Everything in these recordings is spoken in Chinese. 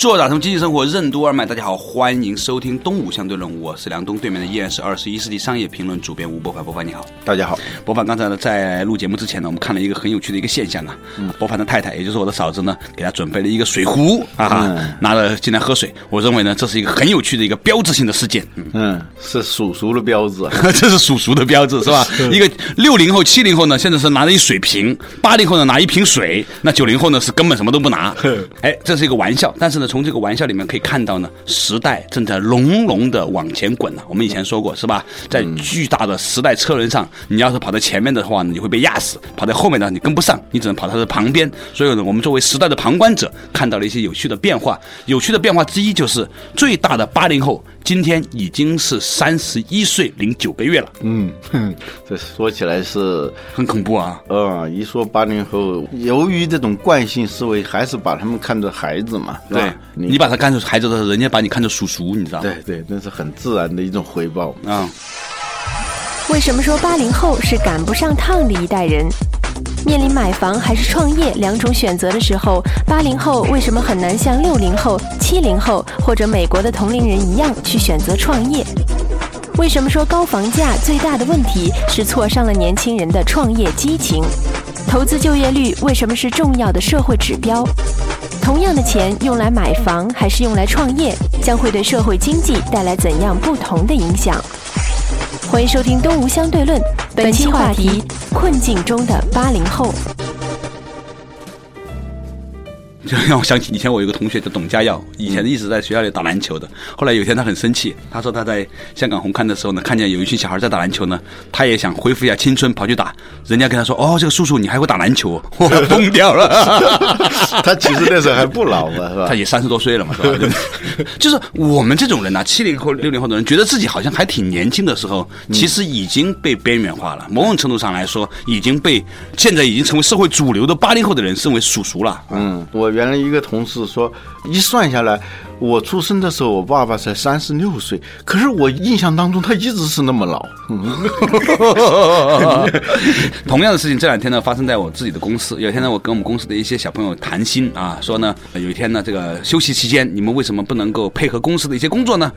做打通经济生活任督二脉，大家好，欢迎收听《东吴相对论》，我是梁东，对面的依然是二十一世纪商业评论主编吴伯凡，伯凡你好，大家好。伯凡刚才呢，在录节目之前呢，我们看了一个很有趣的一个现象啊，嗯伯凡的太太，也就是我的嫂子呢，给他准备了一个水壶啊，拿了进来喝水。我认为呢，这是一个很有趣的一个标志性的事件。嗯，是属熟的标志，这是属熟的标志是吧？一个六零后、七零后呢，现在是拿着一水瓶；八零后呢，拿一瓶水；那九零后呢，是根本什么都不拿。哎，这是一个玩笑，但是呢。从这个玩笑里面可以看到呢，时代正在隆隆的往前滚了。我们以前说过是吧？在巨大的时代车轮上，你要是跑在前面的话，你会被压死；跑在后面呢，你跟不上，你只能跑它的旁边。所以呢，我们作为时代的旁观者，看到了一些有趣的变化。有趣的变化之一就是，最大的八零后今天已经是三十一岁零九个月了。嗯，这说起来是很恐怖啊。嗯，一说八零后，由于这种惯性思维，还是把他们看作孩子嘛。对。你把他看作孩子的时候，人家把你看作叔叔，你知道吗对对，那是很自然的一种回报啊。为什么说八零后是赶不上趟的一代人？面临买房还是创业两种选择的时候，八零后为什么很难像六零后、七零后或者美国的同龄人一样去选择创业？为什么说高房价最大的问题是挫伤了年轻人的创业激情？投资就业率为什么是重要的社会指标？同样的钱用来买房还是用来创业，将会对社会经济带来怎样不同的影响？欢迎收听《东吴相对论》，本期话题：困境中的八零后。就 让我想起以前我有个同学叫董家耀，以前一直在学校里打篮球的。后来有一天他很生气，他说他在香港红磡的时候呢，看见有一群小孩在打篮球呢，他也想恢复一下青春，跑去打。人家跟他说：“哦，这个叔叔你还会打篮球？”我疯掉了。他其实那时候还不老嘛，是吧？他也三十多岁了嘛，是吧？就是我们这种人呢，七零后、六零后的人，觉得自己好像还挺年轻的时候，其实已经被边缘化了。某种程度上来说，已经被现在已经成为社会主流的八零后的人视为叔叔了。嗯，我。原来一个同事说，一算下来，我出生的时候，我爸爸才三十六岁，可是我印象当中他一直是那么老。同样的事情，这两天呢发生在我自己的公司。有一天呢，我跟我们公司的一些小朋友谈心啊，说呢，有一天呢，这个休息期间，你们为什么不能够配合公司的一些工作呢？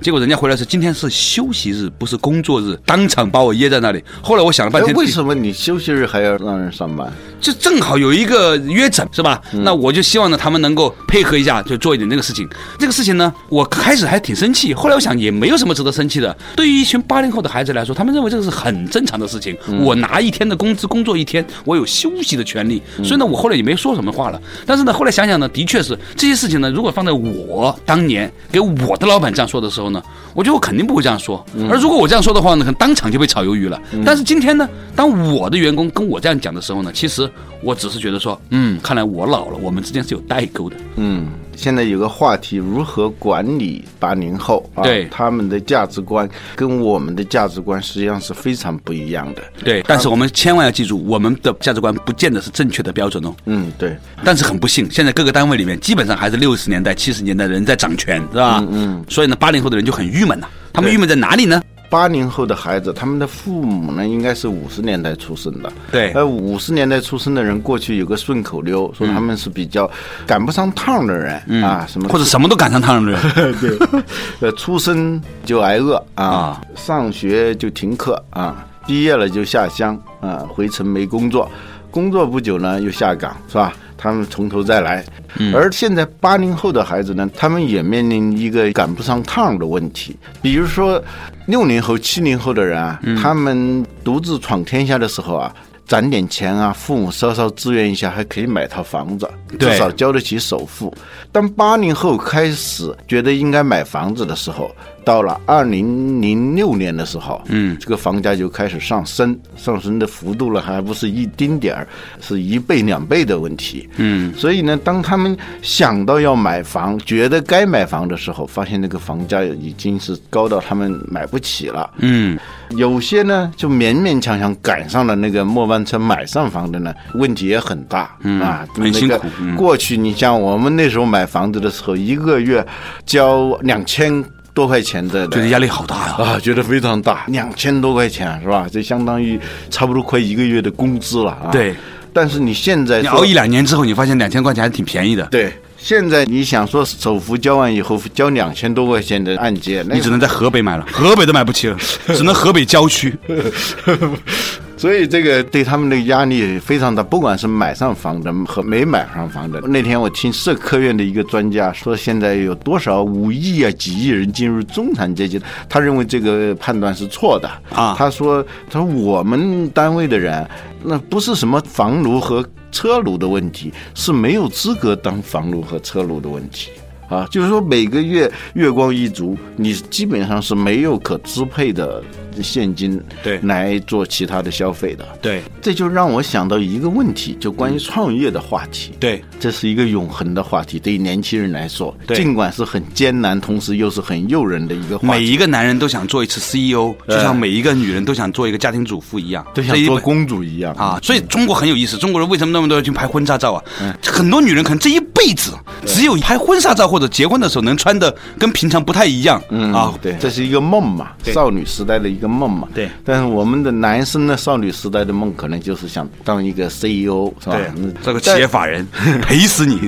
结果人家回来是今天是休息日，不是工作日，当场把我噎在那里。后来我想了半天，为什么你休息日还要让人上班？就正好有一个约诊，是吧？那我就。就希望呢，他们能够配合一下，就做一点这个事情。这个事情呢，我开始还挺生气，后来我想也没有什么值得生气的。对于一群八零后的孩子来说，他们认为这个是很正常的事情。我拿一天的工资工作一天，我有休息的权利。所以呢，我后来也没说什么话了。但是呢，后来想想呢，的确是这些事情呢，如果放在我当年给我的老板这样说的时候呢，我觉得我肯定不会这样说。而如果我这样说的话呢，可能当场就被炒鱿鱼了。但是今天呢，当我的员工跟我这样讲的时候呢，其实我只是觉得说，嗯，看来我老了，我们。之间是有代沟的。嗯，现在有个话题，如何管理八零后啊？对，他们的价值观跟我们的价值观实际上是非常不一样的。对，但是我们千万要记住，我们的价值观不见得是正确的标准哦。嗯，对。但是很不幸，现在各个单位里面基本上还是六十年代、七十年代的人在掌权，是吧？嗯嗯。所以呢，八零后的人就很郁闷呐。他们郁闷在哪里呢？八零后的孩子，他们的父母呢，应该是五十年代出生的。对，呃五十年代出生的人，过去有个顺口溜，说他们是比较赶不上趟的人啊，什么或者什么都赶上趟的人。对，呃，出生就挨饿啊，上学就停课啊，毕业了就下乡啊，回城没工作，工作不久呢又下岗，是吧？他们从头再来。而现在八零后的孩子呢，他们也面临一个赶不上趟的问题。比如说，六零后、七零后的人啊，他们独自闯天下的时候啊，攒点钱啊，父母稍稍支援一下，还可以买套房子。对至少交得起首付。当八零后开始觉得应该买房子的时候，到了二零零六年的时候，嗯，这个房价就开始上升，上升的幅度了，还不是一丁点儿，是一倍两倍的问题。嗯，所以呢，当他们想到要买房，觉得该买房的时候，发现那个房价已经是高到他们买不起了。嗯，有些呢，就勉勉强强赶上了那个末班车买上房的呢，问题也很大、啊，很辛苦那个嗯过去你像我们那时候买房子的时候，一个月交两千多块钱的，觉得压力好大呀。啊，觉得非常大，两千多块钱是吧？这相当于差不多快一个月的工资了啊。对，但是你现在说你熬一两年之后，你发现两千块钱还挺便宜的，对。现在你想说首付交完以后交两千多块钱的按揭，那你只能在河北买了，河北都买不起了，只能河北郊区。所以这个对他们的压力非常大，不管是买上房的和没买上房的。那天我听社科院的一个专家说，现在有多少五亿啊、几亿人进入中产阶级，他认为这个判断是错的啊他说：“他说我们单位的人，那不是什么房奴和车奴的问题，是没有资格当房奴和车奴的问题。”啊，就是说每个月月光一族，你基本上是没有可支配的现金对来做其他的消费的。对这就让我想到一个问题，就关于创业的话题。对，这是一个永恒的话题，对于年轻人来说，对尽管是很艰难，同时又是很诱人的一个话题。每一个男人都想做一次 CEO，就像每一个女人都想做一个家庭主妇一样，都像一做公主一样啊，所以中国很有意思。中国人为什么那么多人去拍婚纱照啊？很多女人可能这一辈子只有拍婚纱照或者结婚的时候能穿的跟平常不太一样嗯啊。对，这是一个梦嘛，少女时代的一个梦嘛。对但是我们的男生呢，少女时代的梦可能就是想当一个 CEO，是吧？对这个企业法人赔死你。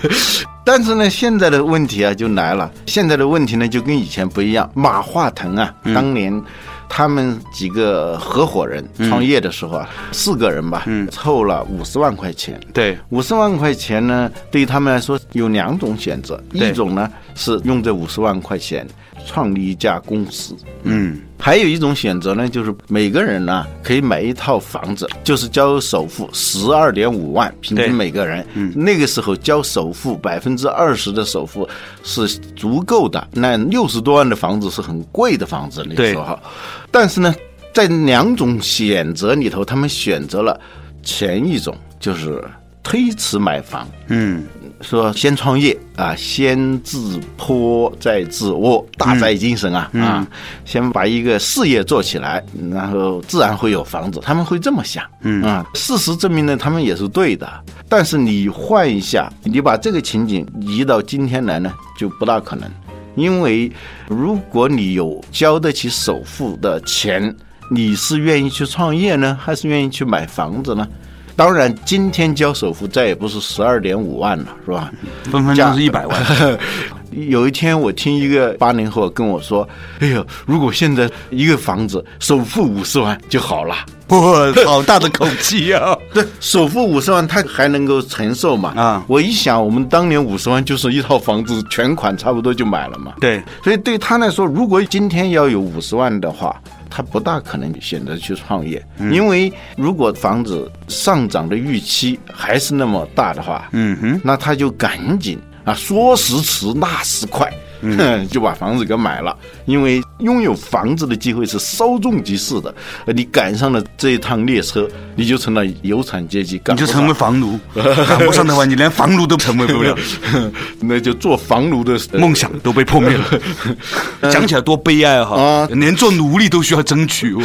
但是呢，现在的问题啊就来了，现在的问题呢就跟以前不一样。马化腾啊，嗯当年他们几个合伙人创业的时候啊，四个人吧，凑了五十万块钱。嗯对五十万块钱呢，对于他们来说有两种选择，一种呢是用这五十万块钱创立一家公司，嗯，还有一种选择呢，就是每个人呢可以买一套房子，就是交首付十二点五万，平均每个人。那个时候交首付百分之二十的首付是足够的。那六十多万的房子是很贵的房子，那对时候。但是呢，在两种选择里头，他们选择了前一种，就是推迟买房。嗯，说先创业啊，先自坡再自窝，大宅精神啊、啊，先把一个事业做起来，然后自然会有房子。他们会这么想，嗯啊，事实证明呢，他们也是对的。但是你换一下，你把这个情景移到今天来呢，就不大可能，因为如果你有交得起首付的钱，你是愿意去创业呢，还是愿意去买房子呢？当然，今天交首付再也不是十二点五万了，是吧？分分钟是一百万。有一天，我听一个八零后跟我说：“哎呦，如果现在一个房子首付五十万就好了。哇，好大的口气啊！对，首付五十万，他还能够承受嘛？啊我一想，我们当年五十万就是一套房子全款，差不多就买了嘛。对，所以对他来说，如果今天要有五十万的话，他不大可能选择去创业，因为如果房子上涨的预期还是那么大的话，嗯哼，那他就赶紧啊，说时迟那时快。嗯 就把房子给买了，因为拥有房子的机会是稍纵即逝的，呃你赶上了这一趟列车，你就成了有产阶级，你就成为房奴，赶不上的话，你连房奴都成为不了，那就做房奴的呃梦想都被破灭了。讲起来多悲哀哈啊！连做奴隶都需要争取，我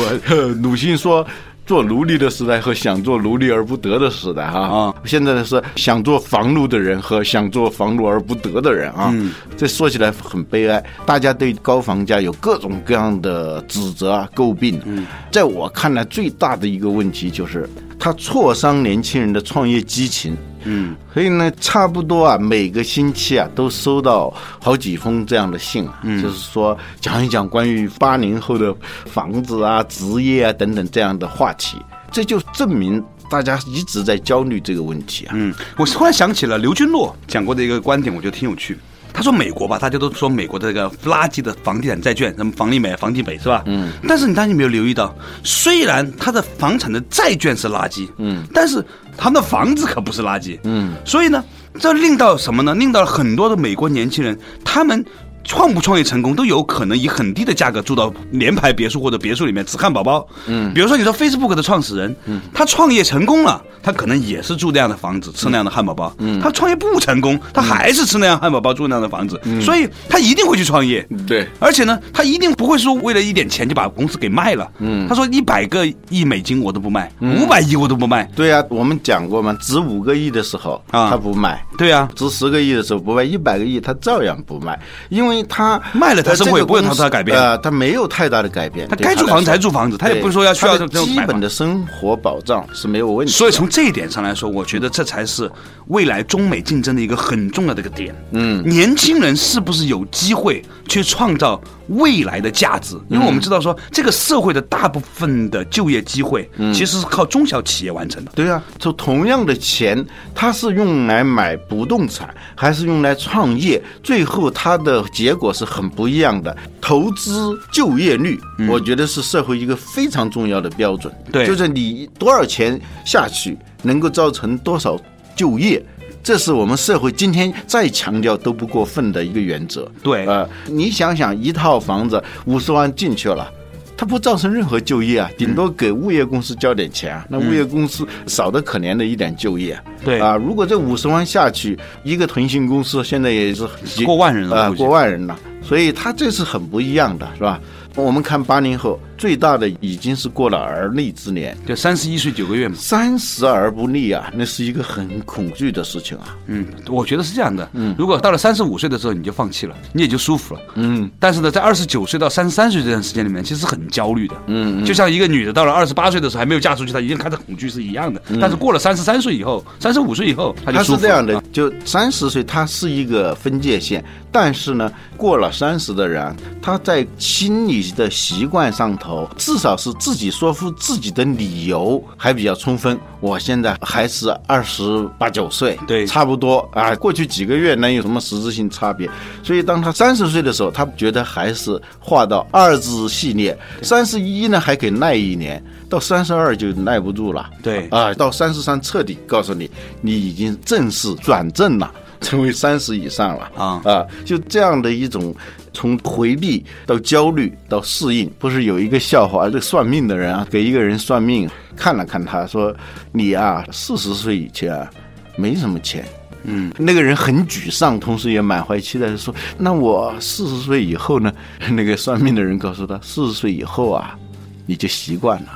鲁迅说。做奴隶的时代和想做奴隶而不得的时代哈啊现在是想做房奴的人和想做房奴而不得的人啊，嗯这说起来很悲哀。大家对高房价有各种各样的指责啊、诟病。嗯，在我看来，最大的一个问题就是它挫伤年轻人的创业激情。嗯，所以呢，差不多啊，每个星期啊，都收到好几封这样的信啊，嗯就是说讲一讲关于八零后的房子啊、职业啊等等这样的话题，这就证明大家一直在焦虑这个问题啊。嗯，我突然想起了刘军洛讲过的一个观点，我觉得挺有趣。他说美国吧，大家都说美国的这个垃圾的房地产债券，什么房利美、房地美是吧？嗯。但是你当你没有留意到，虽然它的房产的债券是垃圾，嗯，但是他们的房子可不是垃圾，嗯。所以呢，这令到什么呢？令到很多的美国年轻人，他们。创不创业成功都有可能以很低的价格住到联排别墅或者别墅里面吃汉堡包。嗯，比如说你说 Facebook 的创始人，嗯，他创业成功了，他可能也是住那样的房子，吃那样的汉堡包。嗯，他创业不成功，他还是吃那样汉堡包，住那样的房子。嗯，所以他一定会去创业。对，而且呢，他一定不会说为了一点钱就把公司给卖了。嗯，他说一百个亿美金我都不卖，五百亿我都不卖。对呀，我们讲过嘛，值五个亿的时候啊，他不卖。对呀，值十个亿的时候不卖，一百个亿他照样不卖，因为。因为他卖了，他生活也不会太大改变啊，他没有太大的改变。他该住房子才住房子，他也不是说要需要基本的生活保障是没有问题。所以从这一点上来说，我觉得这才是未来中美竞争的一个很重要的一个点。嗯，年轻人是不是有机会去创造未来的价值？因为我们知道说，这个社会的大部分的就业机会其实是靠中小企业完成的。对啊，就同样的钱，它是用来买不动产，还是用来创业？最后它的结果是很不一样的。投资就业率，我觉得是社会一个非常重要的标准。对，就是你多少钱下去，能够造成多少就业，这是我们社会今天再强调都不过分的一个原则。对，呃，你想想，一套房子五十万进去了。它不造成任何就业啊，顶多给物业公司交点钱啊。那物业公司少的可怜的一点就业。对啊，如果这五十万下去，一个腾讯公司现在也是过万人了啊，过万人了。所以它这是很不一样的，是吧？我们看八零后。最大的已经是过了而立之年，就三十一岁九个月嘛。三十而不立啊，那是一个很恐惧的事情啊。嗯，我觉得是这样的。嗯，如果到了三十五岁的时候你就放弃了，你也就舒服了。嗯，但是呢，在二十九岁到三十三岁这段时间里面，其实很焦虑的。嗯，就像一个女的到了二十八岁的时候还没有嫁出去，她已经开始恐惧是一样的。但是过了三十三岁以后，三十五岁以后，她就是这样的。就三十岁，它是一个分界线，但是呢，过了三十的人，他在心理的习惯上头，至少是。自己说服自己的理由还比较充分。我现在还是二十八九岁，对，差不多啊。过去几个月能有什么实质性差别？所以当他三十岁的时候，他觉得还是画到二字系列。三十一呢还可以耐一年，到三十二就耐不住了。对啊，到三十三彻底告诉你，你已经正式转正了。成为三十以上了啊啊！就这样的一种从回避到焦虑到适应，不是有一个笑话？这算命的人啊，给一个人算命，看了看他说：“你啊，四十岁以前啊，没什么钱。”嗯，那个人很沮丧，同时也满怀期待的说：“那我四十岁以后呢？”那个算命的人告诉他：“四十岁以后啊，你就习惯了。”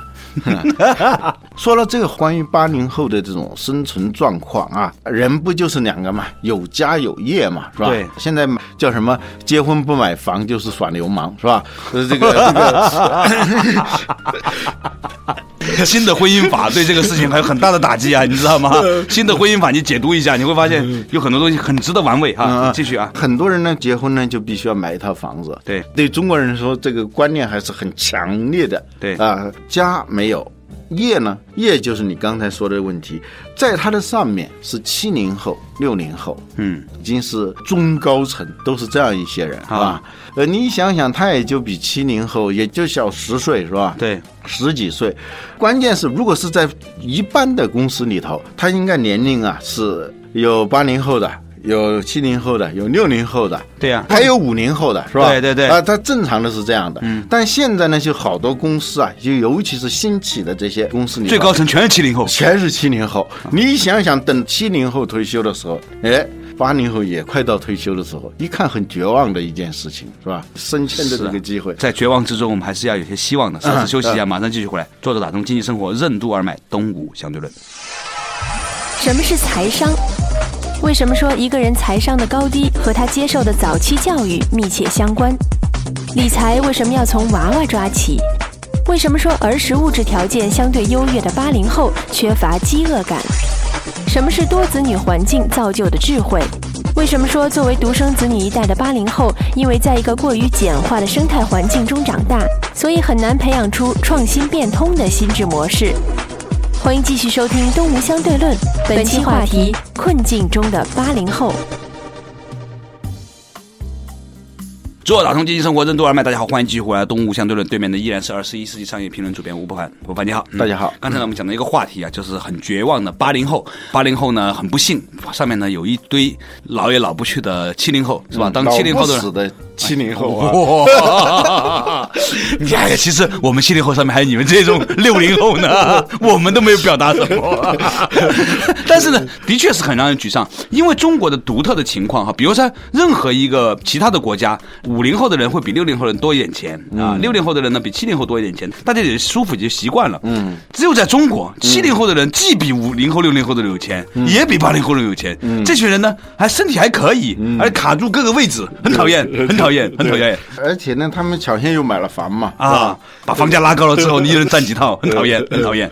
说了这个关于八零后的这种生存状况啊，人不就是两个嘛，有家有业嘛，是吧？对。现在叫什么？结婚不买房就是耍流氓，是吧？这 个这个。新的婚姻法对这个事情还有很大的打击啊，你知道吗？新的婚姻法你解读一下，你会发现有很多东西很值得玩味哈。继续啊，很多人呢结婚呢就必须要买一套房子，对，对中国人说这个观念还是很强烈的，对啊，家没有。业呢？业就是你刚才说的问题，在它的上面是七零后、六零后，嗯，已经是中高层，都是这样一些人，是吧？呃，你想想，他也就比七零后也就小十岁，是吧？对，十几岁。关键是，如果是在一般的公司里头，他应该年龄啊是有八零后的。有七零后的，有六零后的，对呀，还有五零后的，是吧？对对对，啊，它正常的是这样的。嗯，但现在呢，就好多公司啊，就尤其是新起的这些公司里，最高层全是七零后，全是七零后。你想想，等七零后退休的时候，哎，八零后也快到退休的时候，一看很绝望的一件事情，是吧？升迁的这个机会，在绝望之中，我们还是要有些希望的。稍事休息一下，马上继续回来。坐着打通经济生活任督二脉，东吴相对论。什么是财商？为什么说一个人财商的高低和他接受的早期教育密切相关？理财为什么要从娃娃抓起？为什么说儿时物质条件相对优越的八零后缺乏饥饿感？什么是多子女环境造就的智慧？为什么说作为独生子女一代的八零后，因为在一个过于简化的生态环境中长大，所以很难培养出创新变通的心智模式？欢迎继续收听《东吴相对论》，本期话题：困境中的八零后。做打通经济生活任督二脉，大家好，欢迎继续回来。东吴相对论对面的依然是二十一世纪商业评论主编吴伯凡，吴伯凡你好，嗯大家好刚才呢我们讲到一个话题啊，就是很绝望的八零后。八零后呢很不幸，上面呢有一堆老也老不去的七零后，是吧？当七零后的人老不死的七零后啊，哇！你看，其实我们七零后上面还有你们这种六零后呢，我们都没有表达什么。但是呢，的确是很让人沮丧，因为中国的独特的情况哈，比如说任何一个其他的国家，五零后的人会比六零后的人多一点钱啊，六零后的人呢比七零后多一点钱，大家也舒服也就习惯了。嗯，只有在中国，七零后的人既比五零后、六零后的人有钱，也比八零后的人有钱。这群人呢，还身体还可以，还卡住各个位置，很讨厌，很讨厌，很讨厌。而且呢，他们抢先又买了房嘛，啊，把房价拉高了之后，你一人占几套，很讨厌，很讨厌。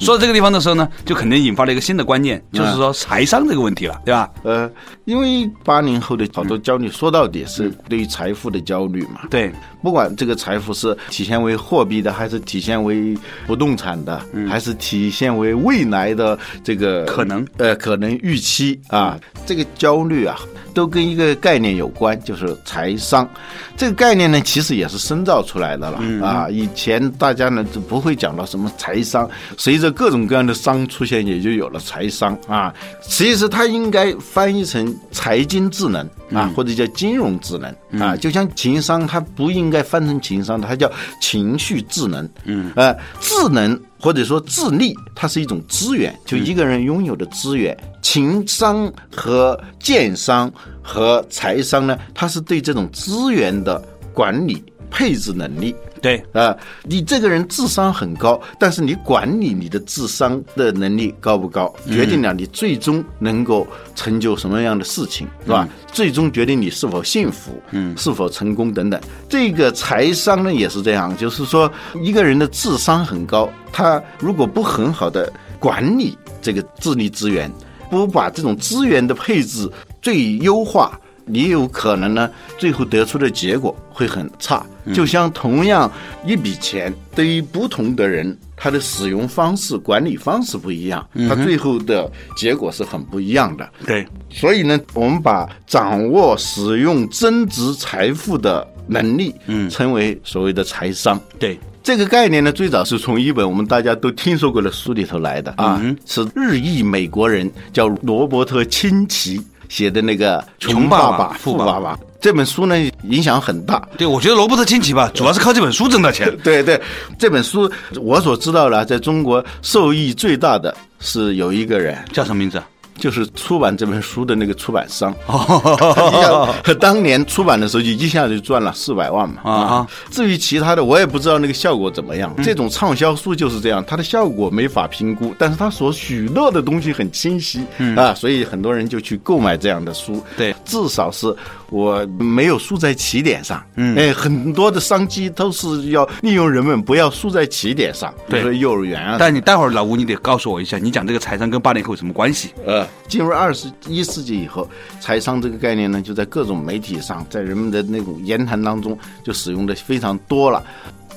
说到这个地方的时候呢，就肯定引发了一个新的观念，就是说财商这个问题了，对吧？呃，因为八零后的好多焦虑，说到底是对于财富的焦虑嘛。对，不管这个财富是体现为货币的，还是体现为不动产的，还是体现为未来的这个可能呃可能预期啊，这个焦虑啊，都跟一个概念有关，就是财商。这个概念呢，其实也是深造出来的了、啊。以前大家呢就不会讲到什么财商，随着各种各样的商出现，也就有了财商啊。其实它应该翻译成财经智能啊，或者叫金融智能啊。就像情商，它不应该翻成情商，它叫情绪智能。嗯，呃，智能或者说智力，它是一种资源，就一个人拥有的资源。情商和建商和财商呢，它是对这种资源的管理配置能力。对，啊，你这个人智商很高，但是你管理你的智商的能力高不高，决定了你最终能够成就什么样的事情，是吧？最终决定你是否幸福，嗯，是否成功等等。这个财商呢也是这样，就是说一个人的智商很高，他如果不很好的管理这个智力资源，不把这种资源的配置最优化。你有可能呢，最后得出的结果会很差。就像同样一笔钱，对于不同的人，他的使用方式、管理方式不一样，他最后的结果是很不一样的。对，所以呢，我们把掌握使用增值财富的能力，嗯，称为所谓的财商。对，这个概念呢，最早是从一本我们大家都听说过的书里头来的啊，是日裔美国人叫罗伯特清崎写的那个《穷爸爸富爸爸》这本书呢，影响很大。对，我觉得罗伯特清崎吧，主要是靠这本书挣到钱。对对，这本书我所知道的，在中国受益最大的是有一个人，叫什么名字？就是出版这本书的那个出版商。当年出版的时候就一下就赚了四百万嘛。啊，至于其他的，我也不知道那个效果怎么样。这种畅销书就是这样，它的效果没法评估，但是它所许诺的东西很清晰啊，所以很多人就去购买这样的书。对，至少是我没有输在起点上。嗯，哎，很多的商机都是要利用人们不要输在起点上，比如说幼儿园啊。但你待会儿老吴，你得告诉我一下，你讲这个财商跟八零后有什么关系？呃，进入二十一世纪以后，财商这个概念呢，就在各种媒体上，在人们的那种言谈当中就使用的非常多了。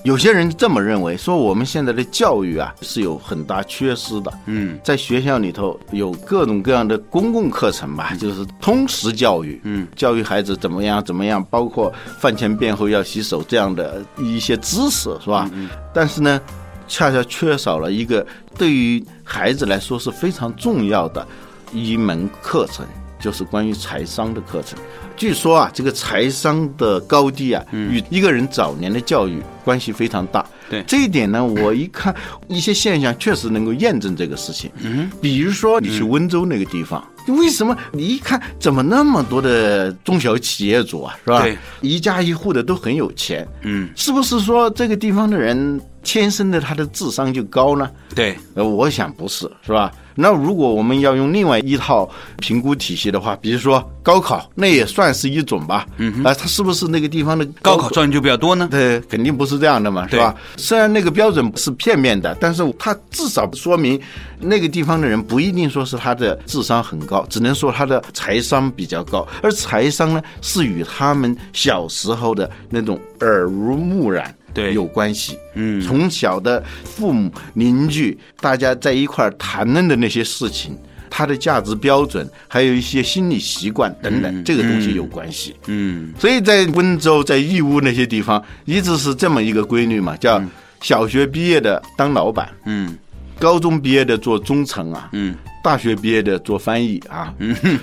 有些人这么认为，说我们现在的教育啊是有很大缺失的。嗯，在学校里头有各种各样的公共课程吧，就是通识教育。嗯，教育孩子怎么样怎么样，包括饭前便后要洗手这样的一些知识，是吧？嗯。但是呢，恰恰缺少了一个对于孩子来说是非常重要的一门课程，就是关于财商的课程。据说啊，这个财商的高低啊，与一个人早年的教育关系非常大。对这一点呢，我一看一些现象，确实能够验证这个事情。嗯，比如说你去温州那个地方，为什么你一看怎么那么多的中小企业主啊，是吧？对，一家一户的都很有钱。嗯，是不是说这个地方的人天生的他的智商就高呢？对，呃，我想不是，是吧？那如果我们要用另外一套评估体系的话，比如说高考，那也算是一种吧。嗯啊，他是不是那个地方的高考状元就比较多呢？对，肯定不是这样的嘛，是吧？虽然那个标准是片面的，但是他至少说明那个地方的人不一定说是他的智商很高，只能说他的财商比较高，而财商呢是与他们小时候的那种耳濡目染。对。有关系。嗯，从小的父母、邻居，大家在一块儿谈论的那些事情，他的价值标准，还有一些心理习惯等等，这个东西有关系。嗯所以在温州、在义乌那些地方，一直是这么一个规律嘛，叫小学毕业的当老板，嗯高中毕业的做中层啊，嗯，大学毕业的做翻译啊，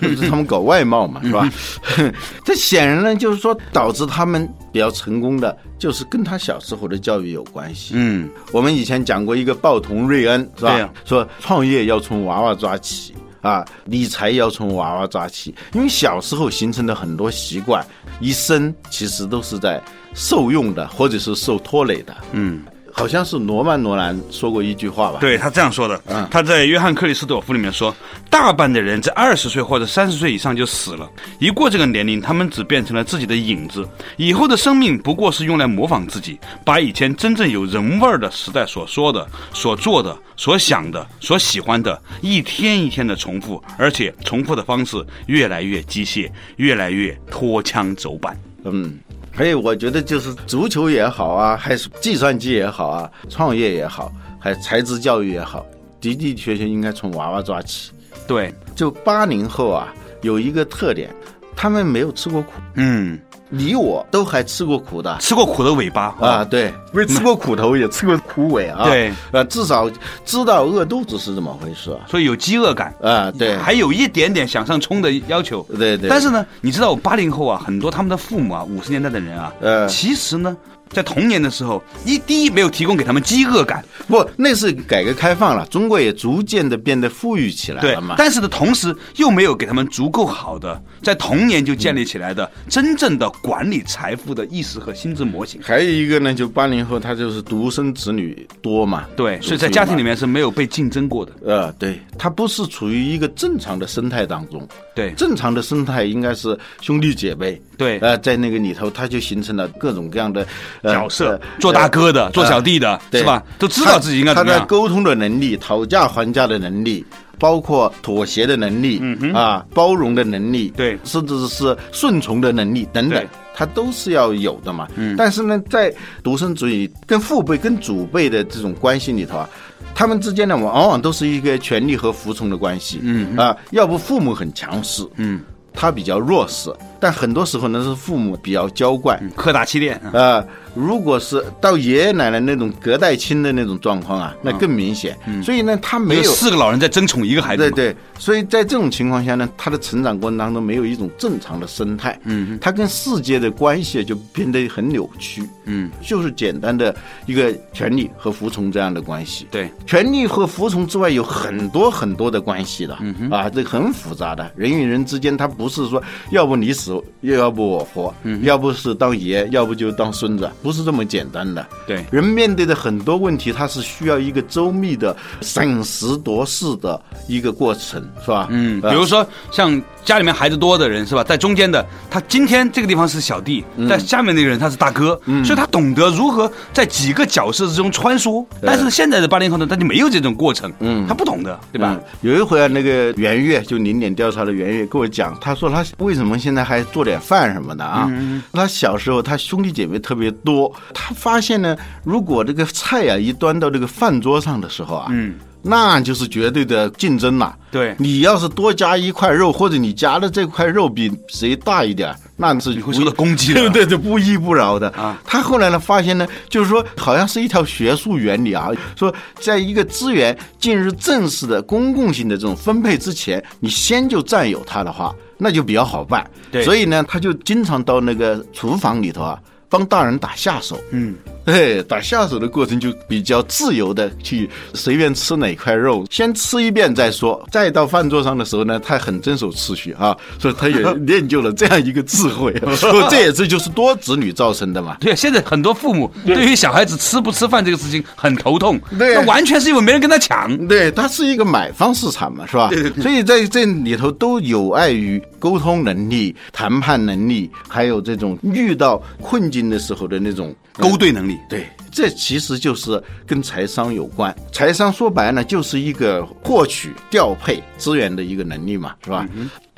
就是他们搞外贸嘛，是吧？这显然呢，就是说导致他们比较成功的，就是跟他小时候的教育有关系。嗯我们以前讲过一个报童瑞恩，是吧？说创业要从娃娃抓起啊，理财要从娃娃抓起，因为小时候形成的很多习惯，一生其实都是在受用的，或者是受拖累的。嗯。好像是罗曼·罗兰说过一句话吧？对他这样说的嗯，他在《约翰克里斯朵夫》里面说，大半的人在二十岁或者三十岁以上就死了，一过这个年龄，他们只变成了自己的影子，以后的生命不过是用来模仿自己，把以前真正有人味儿的时代所说的、所做的、所想的、所喜欢的，一天一天的重复，而且重复的方式越来越机械，越来越脱枪走板。嗯，还有我觉得就是足球也好啊，还是计算机也好啊，创业也好，还才智教育也好，的的确确应该从娃娃抓起。对，就八零后啊，有一个特点，他们没有吃过苦，嗯，你我都还吃过苦的。吃过苦的尾巴啊，，对，不是吃过苦头，也吃过苦尾啊。对，呃，至少知道饿肚子是怎么回事啊。所以有饥饿感。啊，对，还有一点点想上冲的要求。对对但是呢，你知道我八零后啊，很多他们的父母啊，五十年代的人啊，呃其实呢，在童年的时候，一第一没有提供给他们饥饿感，不，那是改革开放了，中国也逐渐的变得富裕起来对了嘛。，但是的，同时又没有给他们足够好的在童年就建立起来的真正的管理财富的意识和心智模型。还有一个呢，就八零后他就是独生子女多嘛，对，所以在家庭里。面是没有被竞争过的。呃，对，他不是处于一个正常的生态当中。对正常的生态应该是兄弟姐妹。对呃，在那个里头，他就形成了各种各样的、呃、角色呃，做大哥的，做小弟的，对是吧？都知道自己应该怎么他的样。沟通的能力、讨价还价的能力，包括妥协的能力，嗯啊，包容的能力，嗯对甚至是顺从的能力等等对。他都是要有的嘛，嗯，但是呢，在独生子女跟父辈、跟祖辈的这种关系里头啊，他们之间呢，往往都是一个权力和服从的关系，嗯啊，要不父母很强势，嗯，他比较弱势，但很多时候呢是父母比较娇惯，科大气垫，啊，如果是到爷爷奶奶那种隔代亲的那种状况啊，那更明显。所以呢，他没有。四个老人在争宠一个孩子。对对，所以在这种情况下呢，他的成长过程当中没有一种正常的生态，嗯，他跟世界的关系就变得很扭曲，嗯，就是简单的一个权利和服从这样的关系，对，权利和服从之外有很多很多的关系的，嗯啊，这很复杂的，人与人之间他不是说要不你死，要不我活，要不是当爷，要不就当孙子，不是这么简单的。对人面对的很多问题，它是需要一个周密的审时度势的一个过程，是吧？嗯，啊比如说像家里面孩子多的人是吧，在中间的，他今天这个地方是小弟，嗯在下面那个人他是大哥，所以他懂得如何在几个角色之中穿梭。但是现在的八零后呢，他就没有这种过程，嗯，他不懂的，对吧嗯？有一回啊，那个袁岳就零点调查的袁岳跟我讲，他说他为什么现在还做点饭什么的啊？他小时候他兄弟姐妹特别多，他发现呢，如果这个菜啊一端到这个饭桌上的时候啊，嗯。那就是绝对的竞争了。对你要是多加一块肉，或者你夹的这块肉比谁大一点，那是会受到攻击的 对对对，不依不饶的啊。他后来呢，发现呢，就是说，好像是一条学术原理啊，说在一个资源进入正式的公共性的这种分配之前，你先就占有它的话，那就比较好办。对所以呢，他就经常到那个厨房里头啊，帮大人打下手。嗯，对，打下手的过程就比较自由的去随便吃哪块肉，先吃一遍再说。再到饭桌上的时候呢，他很遵守秩序啊，所以他也 练就了这样一个智慧。说这也是就是多子女造成的嘛。对，现在很多父母对于小孩子吃不吃饭这个事情很头痛，对那完全是因为没人跟他抢。对，他是一个买方市场嘛，是吧？对对所以在这里头都有碍于沟通能力、谈判能力，还有这种遇到困境的时候的那种勾兑能力，对，这其实就是跟财商有关。财商说白了就是一个获取、调配资源的一个能力嘛，是吧？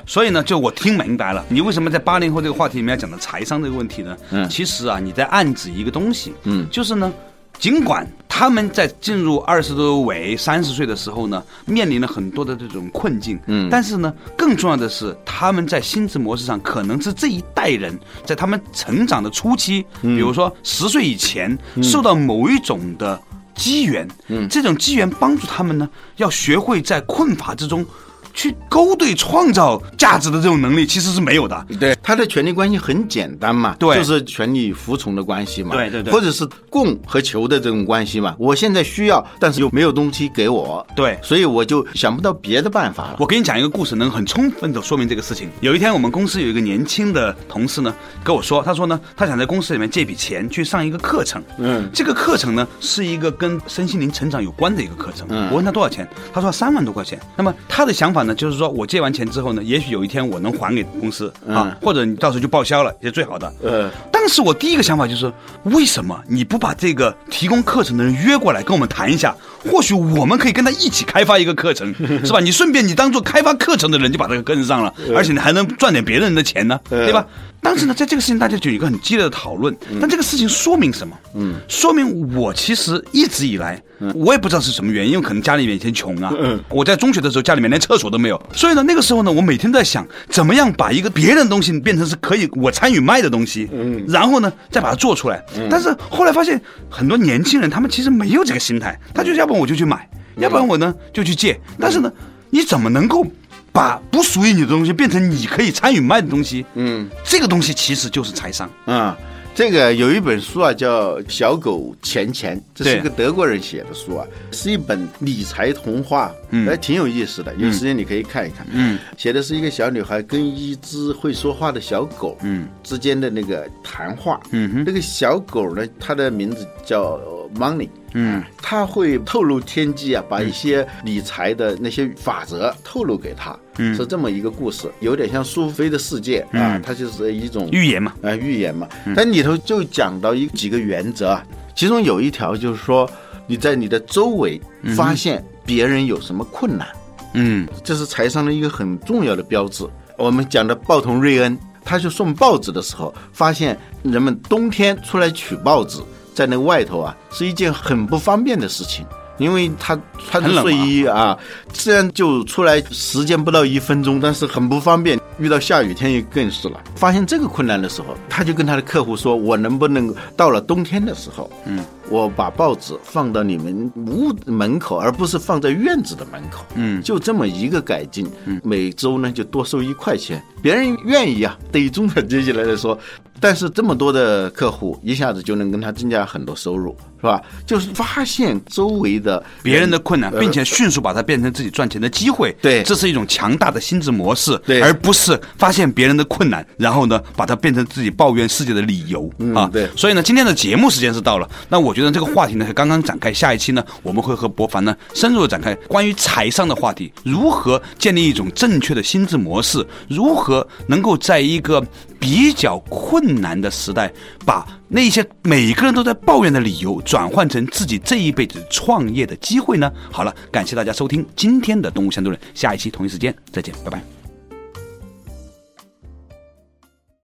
所以呢，就我听明白了，你为什么在八零后这个话题里面要讲的财商这个问题呢？嗯其实啊，你在暗指一个东西，嗯就是呢，尽管他们在进入二十多尾、三十岁的时候呢，面临了很多的这种困境，嗯，但是呢，更重要的是，他们在心智模式上可能是这一代人在他们成长的初期，比如说十岁以前，受到某一种的机缘，嗯，这种机缘帮助他们呢，要学会在困乏之中。去勾兑创造价值的这种能力其实是没有的。对，他的权力关系很简单嘛，对，就是权力服从的关系嘛，对对对，或者是供和求的这种关系嘛。我现在需要，但是又没有东西给我，对，所以我就想不到别的办法了。我给你讲一个故事，能很充分的说明这个事情。有一天，我们公司有一个年轻的同事呢，跟我说，他说呢，他想在公司里面借笔钱去上一个课程，嗯，这个课程呢是一个跟身心灵成长有关的一个课程。嗯，我问他多少钱，他说三万多块钱。那么他的想法呢，就是说我借完钱之后呢，也许有一天我能还给公司啊，或者你到时候就报销了，也是最好的。嗯，当时我第一个想法就是，为什么你不把这个提供课程的人约过来跟我们谈一下？或许我们可以跟他一起开发一个课程，是吧？你顺便你当做开发课程的人就把这个跟上了，而且你还能赚点别人的钱呢，对吧？但是呢，在这个事情大家就有一个很激烈的讨论。但这个事情说明什么？嗯，说明我其实一直以来，我也不知道是什么原因，因为可能家里面以前穷啊。嗯，我在中学的时候家里面连厕所都没有，所以呢，那个时候呢，我每天都在想，怎么样把一个别人的东西变成是可以我参与卖的东西，嗯，然后呢，再把它做出来。但是后来发现，很多年轻人他们其实没有这个心态，他就要不然我就去买，要不然我呢就去借。但是呢，你怎么能够？把不属于你的东西变成你可以参与卖的东西，嗯，这个东西其实就是财商啊。这个有一本书啊，叫《小狗钱钱》，这是一个德国人写的书啊，是一本理财童话，嗯还挺有意思的。有时间你可以看一看。嗯，写的是一个小女孩跟一只会说话的小狗，嗯，之间的那个谈话。嗯哼，这个小狗呢，它的名字叫 Money。嗯，他会透露天机啊，把一些理财的那些法则透露给他，嗯，是这么一个故事，有点像苏菲的世界啊，它就是一种预言嘛，啊，预言嘛，但里头就讲到一几个原则啊，其中有一条就是说，你在你的周围发现别人有什么困难，嗯，这是财商的一个很重要的标志。我们讲的报童瑞恩，他去送报纸的时候，发现人们冬天出来取报纸。在那外头啊，是一件很不方便的事情，因为他穿着睡衣啊，虽然就出来时间不到一分钟，但是很不方便。遇到下雨天也更是了。发现这个困难的时候，他就跟他的客户说：“我能不能到了冬天的时候，嗯，我把报纸放到你们屋门口，而不是放在院子的门口，嗯，就这么一个改进，嗯，每周呢就多收一块钱，别人愿意啊。对于中产阶级来说。”但是这么多的客户，一下子就能跟他增加很多收入，是吧？就是发现周围的别人的困难，并且迅速把它变成自己赚钱的机会。对，这是一种强大的心智模式，对，而不是发现别人的困难，然后呢，把它变成自己抱怨世界的理由啊。对，所以呢，今天的节目时间是到了。那我觉得这个话题呢，刚刚展开，下一期呢，我们会和博凡呢深入的展开关于财商的话题，如何建立一种正确的心智模式，如何能够在一个。比较困难的时代，把那些每个人都在抱怨的理由转换成自己这一辈子创业的机会呢？好了，感谢大家收听今天的《动物相对论》，下一期同一时间再见，拜拜。